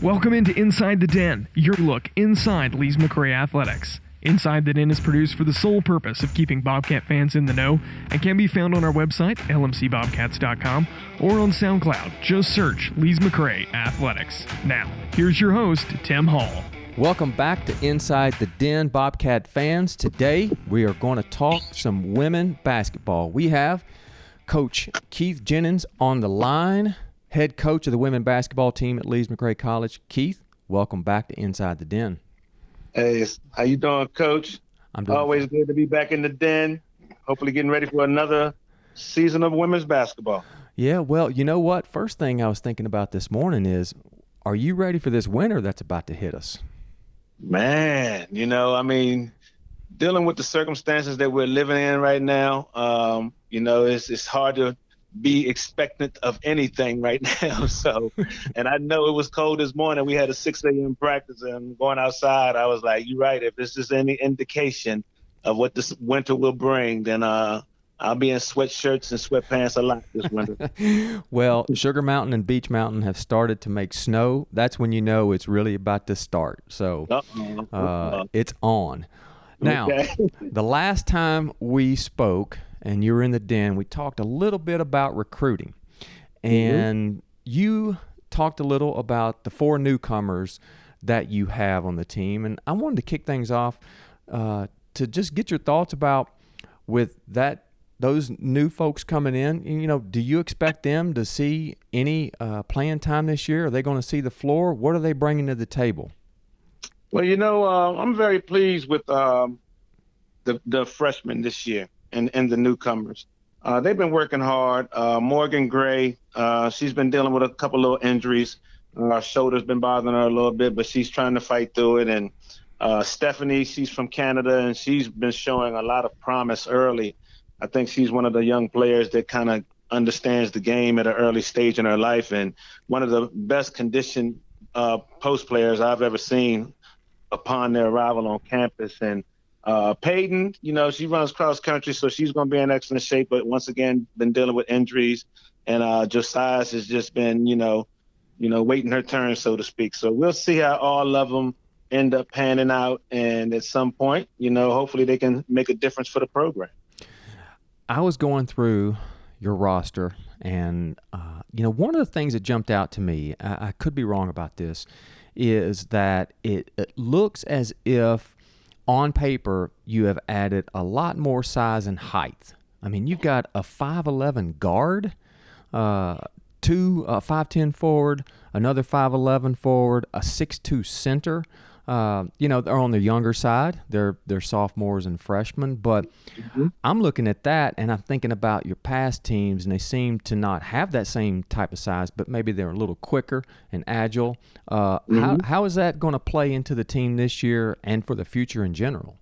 Welcome into Inside the Den, your look inside Lees McRae Athletics. Inside the Den is produced for the sole purpose of keeping Bobcat fans in the know and can be found on our website, lmcbobcats.com, or on SoundCloud. Just search Lees McRae Athletics. Now, here's your host, Tim Hall. Welcome back to Inside the Den, Bobcat fans. Today we are going to talk some women basketball. We have Coach Keith Jennings on the line, head coach of the women basketball team at Lees McRae College. Keith, welcome back to Inside the Den. Hey, how you doing, Coach? I'm doing Always good to be back in the den. Hopefully, getting ready for another season of women's basketball. Yeah, well, you know what? First thing I was thinking about this morning is, are you ready for this winter that's about to hit us? Man, you know, I mean, dealing with the circumstances that we're living in right now, um, you know, it's it's hard to be expectant of anything right now. So, and I know it was cold this morning. We had a 6 a.m. practice, and going outside, I was like, "You're right. If this is any indication of what this winter will bring, then uh, I'll be in sweatshirts and sweatpants a lot this winter." well, Sugar Mountain and Beech Mountain have started to make snow. That's when you know it's really about to start. So, uh, it's on. Now, Okay. the last time we spoke and you were in the den, we talked a little bit about recruiting. And you talked a little about the four newcomers that you have on the team. And I wanted to kick things off uh, to just get your thoughts about with that those new folks coming in. You know, do you expect them to see any uh, playing time this year? Are they going to see the floor? What are they bringing to the table? Well, you know, uh, I'm very pleased with um, the the freshmen this year and and the newcomers. Uh, they've been working hard. Uh, Morgan Gray, uh, she's been dealing with a couple little injuries. Uh, her shoulder's been bothering her a little bit, but she's trying to fight through it. And uh, Stephanie, she's from Canada, and she's been showing a lot of promise early. I think she's one of the young players that kind of understands the game at an early stage in her life, and one of the best conditioned uh, post players I've ever seen upon their arrival on campus. And uh, Peyton, you know, she runs cross country, so she's going to be in excellent shape. But once again, been dealing with injuries, and uh, Josiah has just been, you know, you know, waiting her turn, so to speak. So we'll see how all of them end up panning out, and at some point, you know, hopefully they can make a difference for the program. I was going through your roster, and uh, you know, one of the things that jumped out to me, I, I could be wrong about this, is that it, it looks as if on paper you have added a lot more size and height. I mean, you've got a 5'11 guard, uh, two uh, 5'10 forward, another 5'11 forward, a 6'2 center. Uh, you know, they're on the younger side. They're they're sophomores and freshmen, but I'm looking at that and I'm thinking about your past teams, and they seem to not have that same type of size, but maybe they're a little quicker and agile. Uh, how, how is that going to play into the team this year and for the future in general?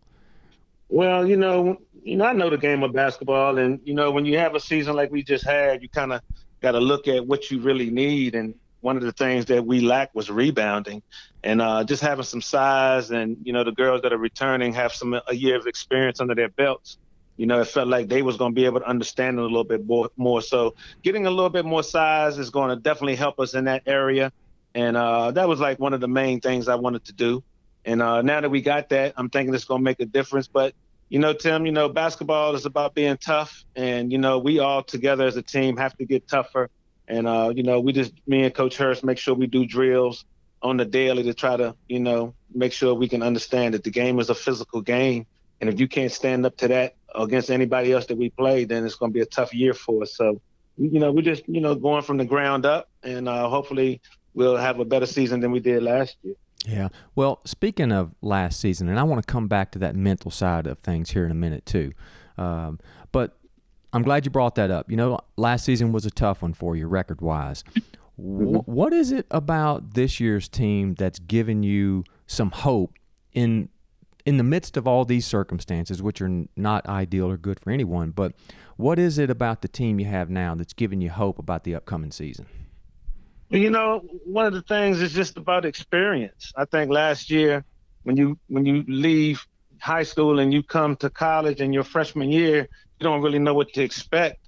Well, you know, you know, I know the game of basketball, and you know, when you have a season like we just had, you kind of got to look at what you really need. And one of the things that we lacked was rebounding, and uh, just having some size, and you know, the girls that are returning have some a year of experience under their belts. You know, it felt like they was going to be able to understand it a little bit more. More so, getting a little bit more size is going to definitely help us in that area, and uh, that was like one of the main things I wanted to do. And uh, now that we got that, I'm thinking it's going to make a difference. But you know, Tim, you know, basketball is about being tough, and you know, we all together as a team have to get tougher. And uh, you know, we just me and Coach Hurst make sure we do drills on the daily to try to, you know, make sure we can understand that the game is a physical game, and if you can't stand up to that against anybody else that we play, then it's going to be a tough year for us. So, you know, we're just, you know, going from the ground up, and uh, hopefully we'll have a better season than we did last year. Yeah. Well, speaking of last season, and I want to come back to that mental side of things here in a minute too. Um, but I'm glad you brought that up. You know, last season was a tough one for you record wise. Mm-hmm. Wh- what is it about this year's team that's given you some hope in in the midst of all these circumstances, which are not ideal or good for anyone? But what is it about the team you have now that's giving you hope about the upcoming season? You know, one of the things is just about experience. I think last year, when you when you leave high school and you come to college in your freshman year, don't really know what to expect.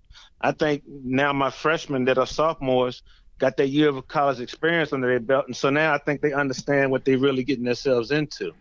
I think now my freshmen that are sophomores, got that year of college experience under their belt, and so now I think they understand what they're really getting themselves into.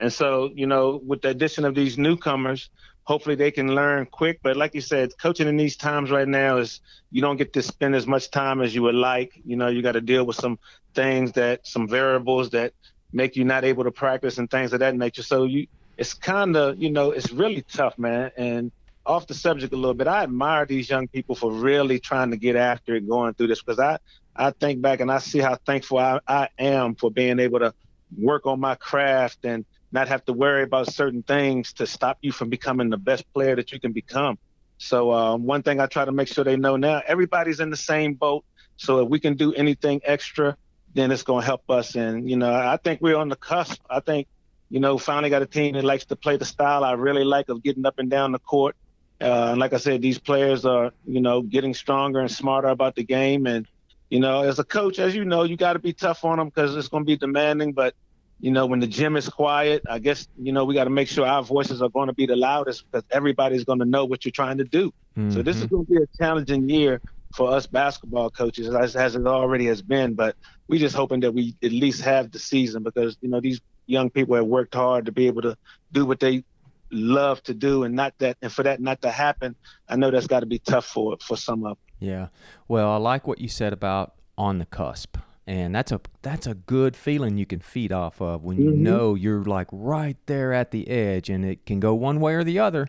And so, you know, with the addition of these newcomers, hopefully they can learn quick. But like you said, coaching in these times right now is you don't get to spend as much time as you would like. You know, you got to deal with some things that some variables that make you not able to practice and things of that nature. So you, it's kind of, you know, it's really tough, man. And off the subject a little bit, I admire these young people for really trying to get after it, going through this, because I, I think back and I see how thankful I, I am for being able to work on my craft and not have to worry about certain things to stop you from becoming the best player that you can become. So um, one thing I try to make sure they know now, everybody's in the same boat. So if we can do anything extra, then it's going to help us. And you know, I think we're on the cusp. I think, you know, finally got a team that likes to play the style I really like of getting up and down the court. Uh, and like I said, these players are, you know, getting stronger and smarter about the game. And you know, as a coach, as you know, you got to be tough on them because it's going to be demanding. But you know, when the gym is quiet, I guess, you know, we got to make sure our voices are going to be the loudest because everybody's going to know what you're trying to do. Mm-hmm. So this is mm-hmm. going to be a challenging year for us basketball coaches, as, as it already has been. But we just hoping that we at least have the season because, you know, these young people have worked hard to be able to do what they love to do and not that and for that not to happen i know that's got to be tough for for some of them yeah. Well i like what you said about on the cusp and that's a that's a good feeling you can feed off of when you mm-hmm. know you're like right there at the edge and it can go one way or the other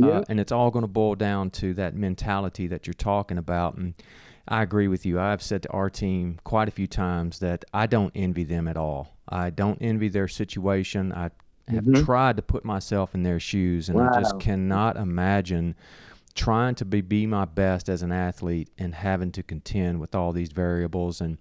uh, and it's all going to boil down to that mentality that you're talking about and i agree with you. I've said to our team quite a few times that i don't envy them at all. I don't envy their situation. I have mm-hmm. tried to put myself in their shoes and wow. i just cannot imagine trying to be, be my best as an athlete and having to contend with all these variables and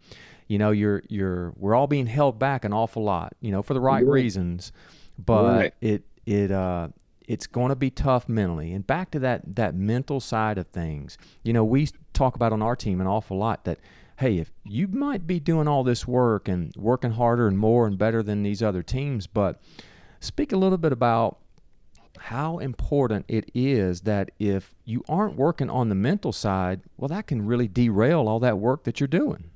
you know you're you're we're all being held back an awful lot you know for the right reasons but right. it it uh it's going to be tough mentally and back to that that mental side of things you know we talk about on our team an awful lot that hey if you might be doing all this work and working harder and more and better than these other teams but speak a little bit about how important it is that if you aren't working on the mental side well that can really derail all that work that you're doing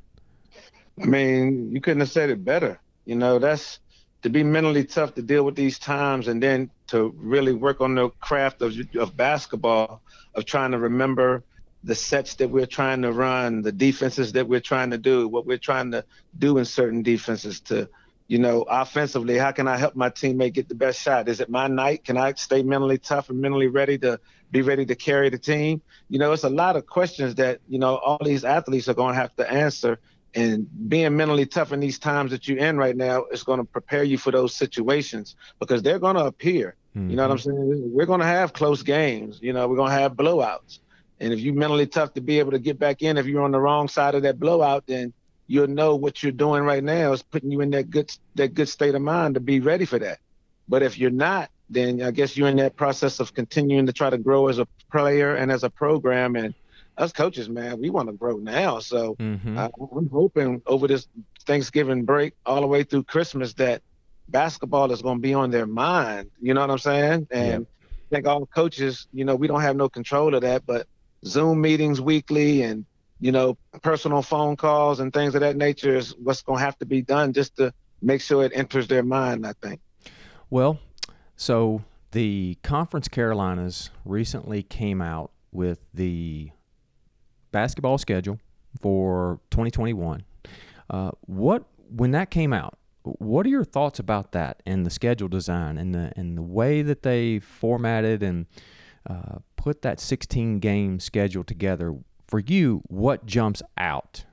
I mean, you couldn't have said it better. You know, that's to be mentally tough to deal with these times and then to really work on the craft of, of basketball, of trying to remember the sets that we're trying to run, the defenses that we're trying to do, what we're trying to do in certain defenses to, you know, offensively, how can I help my teammate get the best shot? Is it my night? Can I stay mentally tough and mentally ready to be ready to carry the team? You know, it's a lot of questions that, you know, all these athletes are going to have to answer and being mentally tough in these times that you're in right now is going to prepare you for those situations because they're going to appear. Mm-hmm. You know what I'm mm-hmm. saying? We're going to have close games. You know, we're going to have blowouts. And if you're mentally tough to be able to get back in, if you're on the wrong side of that blowout, then you'll know what you're doing right now is putting you in that good that good state of mind to be ready for that. But if you're not, then I guess you're in that process of continuing to try to grow as a player and as a program and us coaches, man, we want to grow now. So mm-hmm. I, I'm hoping over this Thanksgiving break all the way through Christmas that basketball is going to be on their mind. You know what I'm saying? And I think all coaches, you know, we don't have no control of that, but Zoom meetings weekly and you know personal phone calls and things of that nature is what's going to have to be done just to make sure it enters their mind. I think. Well, so the Conference Carolinas recently came out with the basketball schedule for 2021. Uh, what when that came out, what are your thoughts about that and the schedule design and the and the way that they formatted and uh, put that 16 game schedule together? For you, what jumps out?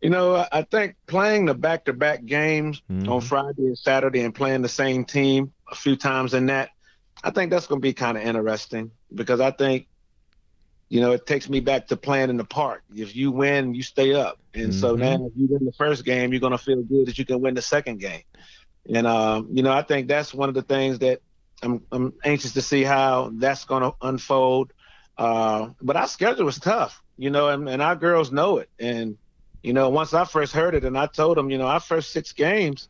You know, I think playing the back to back games mm-hmm. on Friday and Saturday and playing the same team a few times in that, I think that's going to be kind of interesting because I think you know, it takes me back to playing in the park. If you win, you stay up. And mm-hmm. so now if you win the first game, you're gonna feel good that you can win the second game. And um, you know, I think that's one of the things that I'm I'm anxious to see how that's gonna unfold. Uh, but our schedule was tough, you know, and, and our girls know it. And you know, once I first heard it, and I told them, you know, our first six games,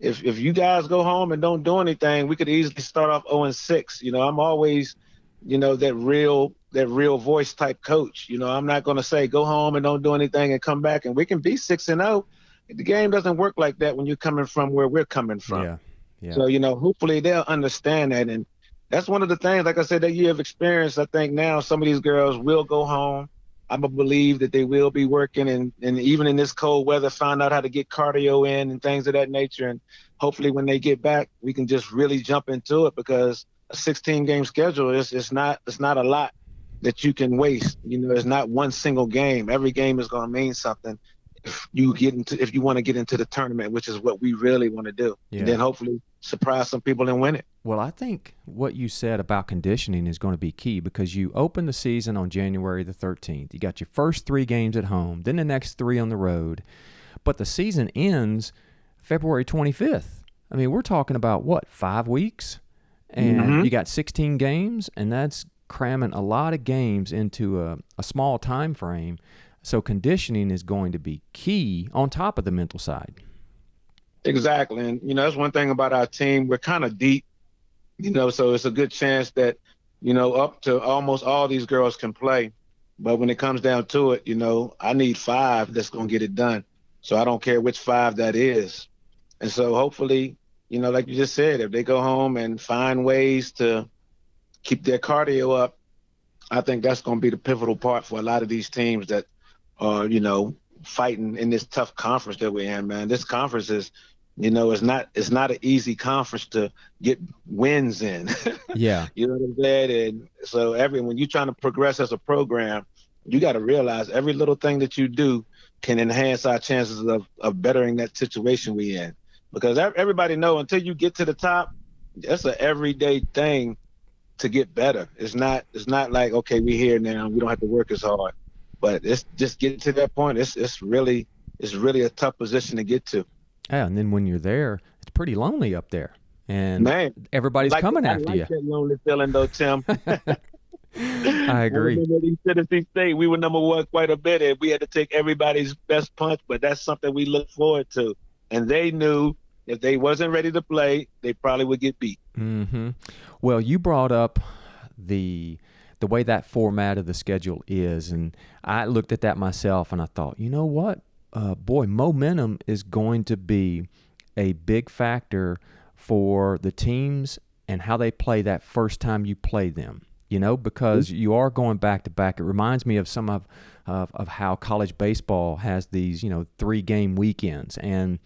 if if you guys go home and don't do anything, we could easily start off 0 and 6. You know, I'm always, you know, that real that real voice type coach. You know, I'm not going to say go home and don't do anything and come back and we can be six and zero. Oh. The game doesn't work like that when you're coming from where we're coming from. Yeah. Yeah. So you know, hopefully they'll understand that, and that's one of the things. Like I said, that you have experienced. I think now some of these girls will go home. I believe that they will be working, and and even in this cold weather, find out how to get cardio in and things of that nature. And hopefully, when they get back, we can just really jump into it because a 16 game schedule is it's not it's not a lot that you can waste. You know, it's not one single game. Every game is going to mean something. If you get into if you want to get into the tournament, which is what we really want to do, yeah. and then hopefully surprise some people and win it. Well, I think what you said about conditioning is going to be key because you open the season on January the 13th. You got your first three games at home, then the next three on the road, but the season ends February 25th. I mean, we're talking about what five weeks, and mm-hmm. you got 16 games, and that's cramming a lot of games into a, a small time frame. So conditioning is going to be key on top of the mental side. Exactly. And, you know, that's one thing about our team. We're kind of deep, you know, so it's a good chance that, you know, up to almost all these girls can play. But when it comes down to it, you know, I need five that's going to get it done. So I don't care which five that is. And so hopefully, you know, like you just said, if they go home and find ways to keep their cardio up, I think that's going to be the pivotal part for a lot of these teams that are, you know, fighting in this tough conference that we're in, man. This conference is, you know, it's not it's not an easy conference to get wins in. yeah. You know what I'm saying? And so every when you're trying to progress as a program, you got to realize every little thing that you do can enhance our chances of, of bettering that situation we in. Because everybody know until you get to the top, that's an everyday thing to get better. It's not it's not like okay, we're here now, we don't have to work as hard. But it's just getting to that point. It's it's really it's really a tough position to get to. Yeah, and then when you're there, it's pretty lonely up there, and Man, everybody's like, coming I after like you. That lonely feeling though, Tim. I agree. In Tennessee State, we were number one quite a bit, and we had to take everybody's best punch. But that's something we look forward to. And they knew if they wasn't ready to play, they probably would get beat. Mm-hmm. Well, you brought up the the way that format of the schedule is. And I looked at that myself and I thought, you know what? Uh, boy, momentum is going to be a big factor for the teams and how they play that first time you play them. You know, because mm-hmm. you are going back to back. It reminds me of some of, of of how college baseball has these, you know, three game weekends. And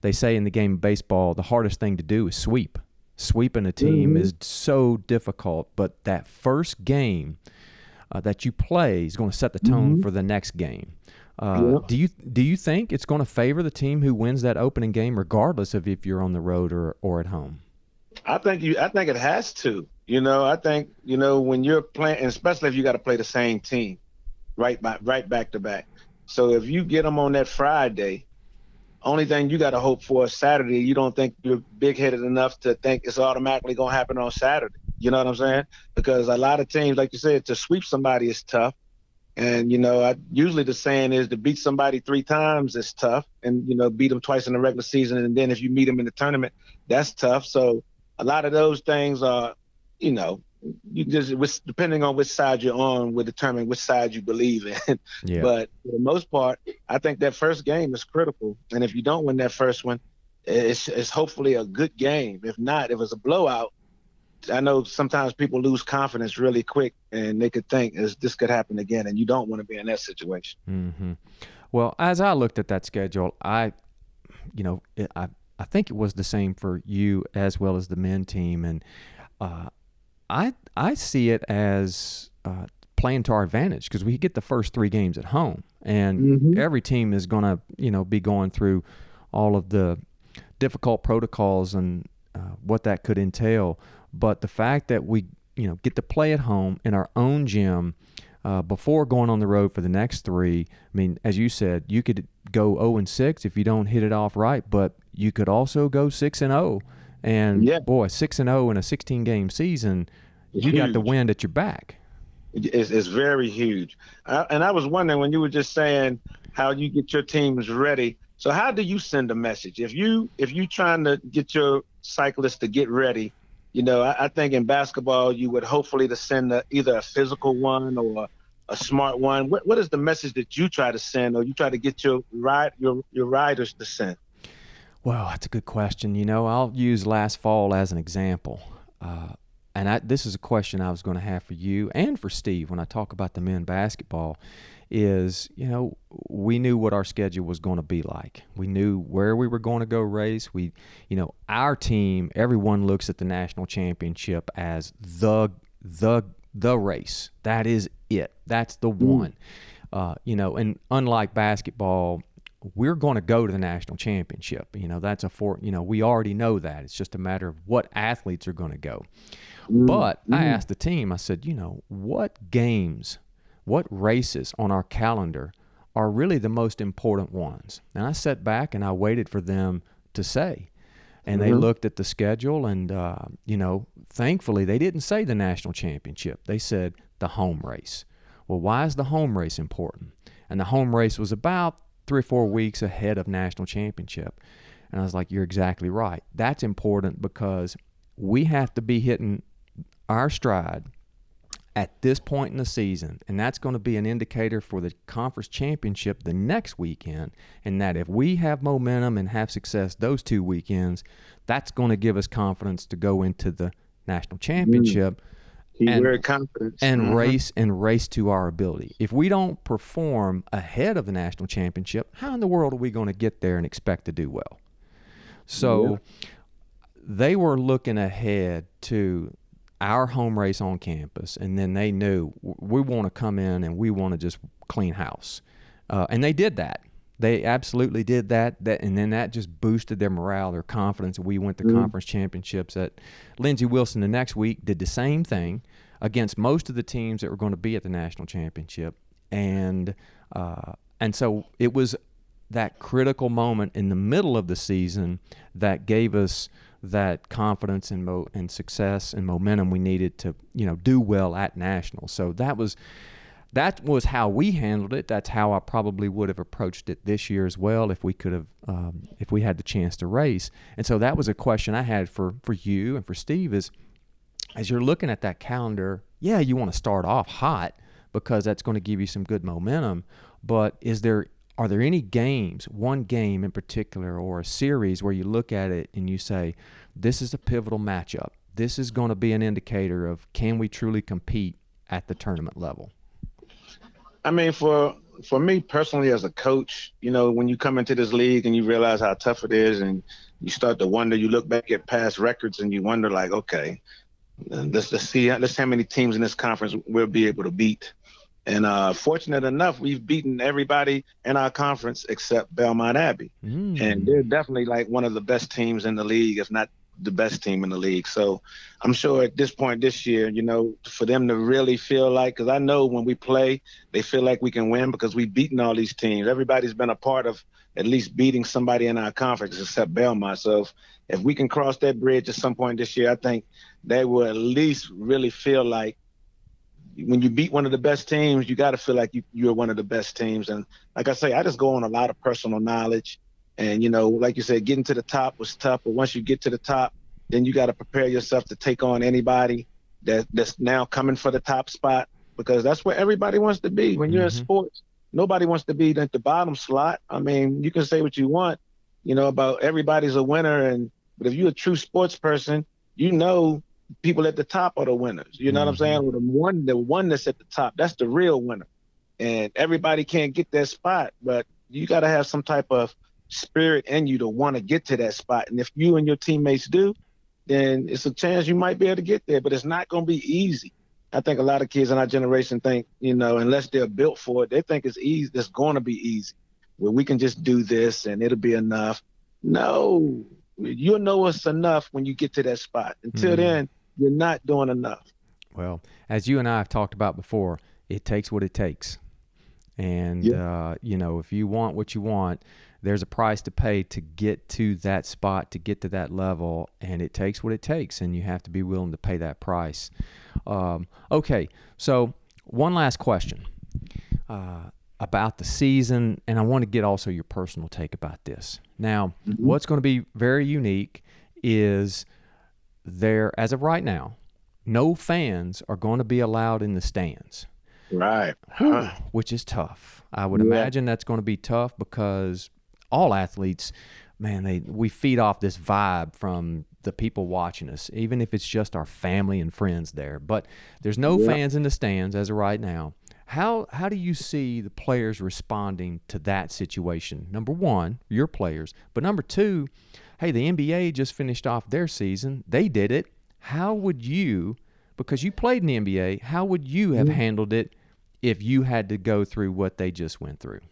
they say in the game of baseball, the hardest thing to do is sweep sweeping a team mm-hmm. is so difficult, but that first game uh, that you play is going to set the tone mm-hmm. for the next game. Uh, Do you do you think it's going to favor the team who wins that opening game, regardless of if you're on the road or, or at home? I think you. I think it has to. You know, I think you know when you're playing, especially if you got to play the same team, right by right back to back. So if you get them on that Friday, only thing you got to hope for is Saturday. You don't think you're big headed enough to think it's automatically going to happen on Saturday. You know what I'm saying? Because a lot of teams, like you said, to sweep somebody is tough. And, you know, I, usually the saying is to beat somebody three times is tough and, you know, beat them twice in the regular season. And then if you meet them in the tournament, that's tough. So a lot of those things are, you know, you just depending on which side you're on will determine which side you believe in. Yeah. But for the most part, I think that first game is critical. And if you don't win that first one, it's it's hopefully a good game. If not, if it's a blowout, I know sometimes people lose confidence really quick, and they could think is this could happen again, and you don't want to be in that situation. Mm-hmm. Well, as I looked at that schedule, I, you know, I I think it was the same for you as well as the men team, and uh, I I see it as uh, playing to our advantage because we get the first three games at home, and mm-hmm. every team is going to you know be going through all of the difficult protocols and uh, what that could entail. But the fact that we you know get to play at home in our own gym. Uh, before going on the road for the next three, I mean, as you said, you could go 0 and 6 if you don't hit it off right, but you could also go 6 and 0 and yeah. boy, six and 0 in a 16 game season, it's you huge. got the wind at your back. It's, it's very huge. I, and I was wondering when you were just saying how you get your teams ready. So how do you send a message if you if you trying to get your cyclists to get ready you know, I, I think in basketball you would hopefully to send a, either a physical one or a smart one. What what is the message that you try to send, or you try to get your ride your your riders to send? Well, that's a good question. You know, I'll use last fall as an example. Uh, and I, this is a question I was going to have for you and for Steve when I talk about the men basketball is, you know, we knew what our schedule was going to be like. We knew where we were going to go race. We, you know, our team, everyone looks at the national championship as the the the race. That is it. That's the one. Uh, you know, and unlike basketball, we're going to go to the national championship. You know, that's a for you know, we already know that. It's just a matter of what athletes are going to go. Mm-hmm. But I mm-hmm. asked the team, I said, you know, what games, what races on our calendar are really the most important ones? And I sat back and I waited for them to say. And mm-hmm. they looked at the schedule, and, uh, you know, thankfully they didn't say the national championship. They said the home race. Well, why is the home race important? And the home race was about three or four weeks ahead of national championship. And I was like, you're exactly right. That's important because we have to be hitting our stride at this point in the season, and that's going to be an indicator for the conference championship the next weekend. And that if we have momentum and have success those two weekends, that's going to give us confidence to go into the national championship. Mm. And, confidence. and mm-hmm. race and race to our ability. If we don't perform ahead of the national championship, how in the world are we going to get there and expect to do well? So yeah. they were looking ahead to our home race on campus, and then they knew we want to come in and we want to just clean house, uh, and they did that. They absolutely did that. That and then that just boosted their morale, their confidence. We went to mm. conference championships. At Lindsey Wilson the next week did the same thing against most of the teams that were going to be at the national championship, and uh, and so it was that critical moment in the middle of the season that gave us that confidence and mo- and success and momentum we needed to you know do well at nationals. So that was that was how we handled it. That's how I probably would have approached it this year as well if we could have um, if we had the chance to race. And so that was a question I had for for you and for Steve is as you're looking at that calendar, yeah, you want to start off hot because that's going to give you some good momentum. But is there are there any games, one game in particular, or a series where you look at it and you say, this is a pivotal matchup? This is going to be an indicator of can we truly compete at the tournament level? I mean, for for me personally as a coach, you know, when you come into this league and you realize how tough it is, and you start to wonder, you look back at past records and you wonder, like, okay, let's let's see, let's see how many teams in this conference we'll be able to beat. And uh, fortunate enough, we've beaten everybody in our conference except Belmont Abbey, mm. and they're definitely like one of the best teams in the league, if not the best team in the league. So I'm sure at this point this year, you know, for them to really feel like, because I know when we play, they feel like we can win because we've beaten all these teams. Everybody's been a part of at least beating somebody in our conference except Belmont. So if, if we can cross that bridge at some point this year, I think they will at least really feel like when you beat one of the best teams, you got to feel like you, you're one of the best teams. And like I say, I just go on a lot of personal knowledge. And, you know, like you said, getting to the top was tough. But once you get to the top, then you got to prepare yourself to take on anybody that, that's now coming for the top spot because that's where everybody wants to be. When you're mm-hmm. in sports, nobody wants to be at the bottom slot. I mean, you can say what you want, you know, about everybody's a winner. And, but if you're a true sports person, you know people at the top are the winners. You know mm-hmm. what I'm saying? Mm-hmm. With the one, the one that's at the top, that's the real winner. And everybody can't get that spot, but you got to have some type of spirit in you to want to get to that spot. And if you and your teammates do, then it's a chance you might be able to get there. But it's not going to be easy. I think a lot of kids in our generation think, you know, unless they're built for it, they think it's easy. It's going to be easy, where we can just do this and it'll be enough. No, you'll know it's enough when you get to that spot. Until mm-hmm. then, you're not doing enough. Well, as you and I have talked about before, it takes what it takes. And, yep. uh, you know, if you want what you want, there's a price to pay to get to that spot, to get to that level, and it takes what it takes, and you have to be willing to pay that price. Um, okay, so one last question uh, about the season, and I want to get also your personal take about this. Now, mm-hmm. what's going to be very unique is there, as of right now, no fans are going to be allowed in the stands. Right. Which is tough. I would yeah. imagine that's going to be tough because all athletes, man, they we feed off this vibe from the people watching us, even if it's just our family and friends there. But there's no yeah. fans in the stands as of right now. How how do you see the players responding to that situation? Number one, your players, but number two, hey, the NBA just finished off their season. They did it. How would you, because you played in the NBA, how would you have mm-hmm. handled it if you had to go through what they just went through?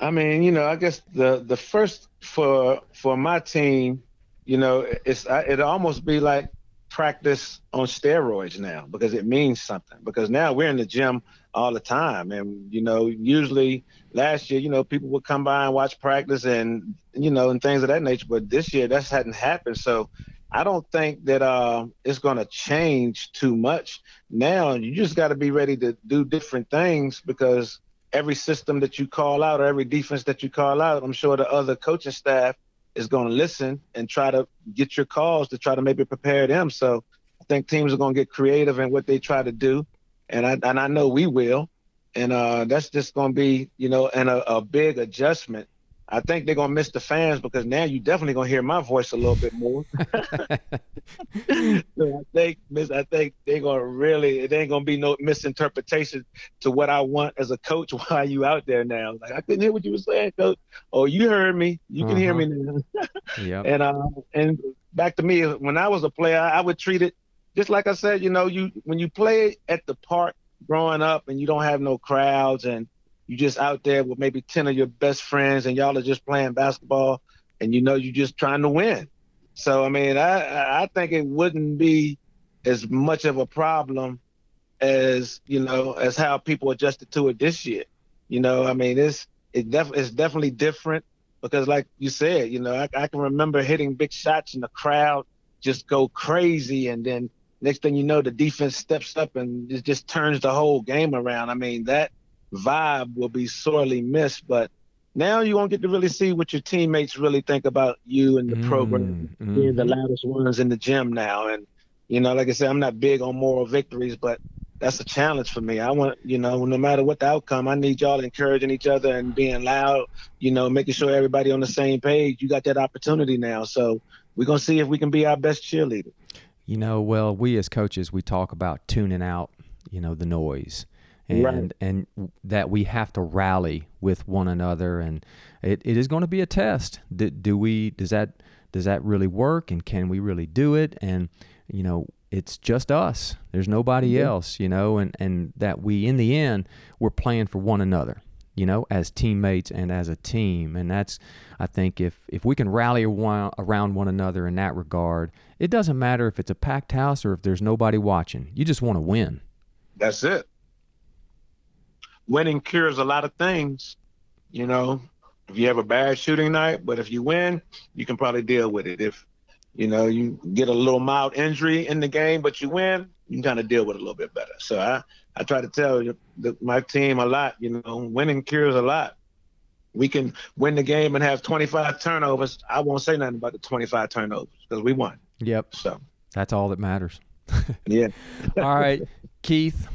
I mean, you know, I guess the the first for for my team, you know, it's it almost be like practice on steroids now because it means something. Because now we're in the gym all the time, and you know, usually last year, you know, people would come by and watch practice and you know, and things of that nature. But this year, that hadn't happened. So I don't think that uh, it's going to change too much. Now you just got to be ready to do different things because every system that you call out or every defense that you call out, I'm sure the other coaching staff is going to listen and try to get your calls to try to maybe prepare them. So I think teams are going to get creative in what they try to do, and I and I know we will, and uh, that's just going to be you know and a, a big adjustment I think they're gonna miss the fans because now you definitely gonna hear my voice a little bit more. so I think miss I think they're gonna really it ain't gonna be no misinterpretation to what I want as a coach while you out there now. Like I couldn't hear what you were saying, coach. Oh, you heard me. You can uh-huh. hear me now. yeah. And uh, and back to me when I was a player, I would treat it just like I said. You know, you when you play at the park growing up and you don't have no crowds and you just out there with maybe 10 of your best friends and y'all are just playing basketball and you know you're just trying to win. So I mean, I I think it wouldn't be as much of a problem as you know as how people adjusted to it this year. You know, I mean, it's it def- it's definitely different because, like you said, you know, I, I can remember hitting big shots and the crowd just go crazy, and then next thing you know, the defense steps up and it just turns the whole game around. I mean, that vibe will be sorely missed. But now you won't get to really see what your teammates really think about you and the mm, program, mm-hmm. being the loudest ones in the gym now. And you know, like I said, I'm not big on moral victories, but that's a challenge for me. I want, you know, no matter what the outcome, I need y'all encouraging each other and being loud, you know, making sure everybody on the same page. You got that opportunity now. So we're going to see if we can be our best cheerleader. You know, well, we as coaches, we talk about tuning out, you know, the noise and right. and that we have to rally with one another and it, it is going to be a test. Do, do we does that does that really work and can we really do it? And you know it's just us. There's nobody yeah. else you know and and that we in the end we're playing for one another you know as teammates and as a team. And that's i think if if we can rally around one another in that regard it doesn't matter if it's a packed house or if there's nobody watching. You just want to win. That's it winning cures a lot of things. You know, if you have a bad shooting night, but if you win, you can probably deal with it. If you know you get a little mild injury in the game, but you win, you can kind of deal with it a little bit better. So I I try to tell you, the, my team a lot. You know, winning cures a lot. We can win the game and have 25 turnovers. I won't say nothing about the 25 turnovers because we won. Yep. So that's all that matters. yeah. all right, Keith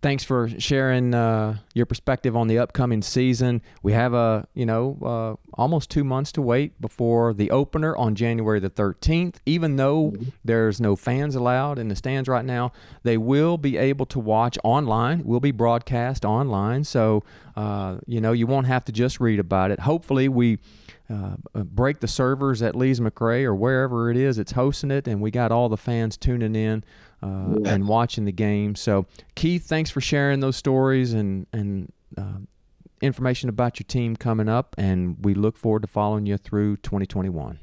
thanks for sharing uh, your perspective on the upcoming season. We have a you know uh, almost two months to wait before the opener on January the 13th. Even though there's no fans allowed in the stands right now, they will be able to watch online. Will be broadcast online, so uh, you know you won't have to just read about it. Hopefully, we. Uh, break the servers at Lees McRae or wherever it is it's hosting it, and we got all the fans tuning in uh, yeah. and watching the game. So, Keith, thanks for sharing those stories and and uh, information about your team coming up, and we look forward to following you through 2021.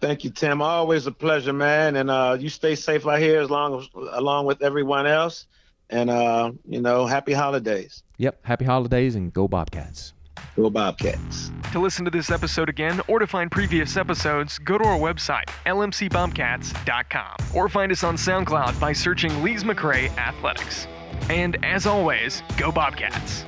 Thank you, Tim. Always a pleasure, man. And uh, you stay safe out here as long as along with everyone else. And uh, you know, happy holidays. Yep, happy holidays, and go Bobcats. Go Bobcats. To listen to this episode again or to find previous episodes, go to our website, lmcbobcats.com, or find us on SoundCloud by searching Lees McRae Athletics. And as always, go Bobcats.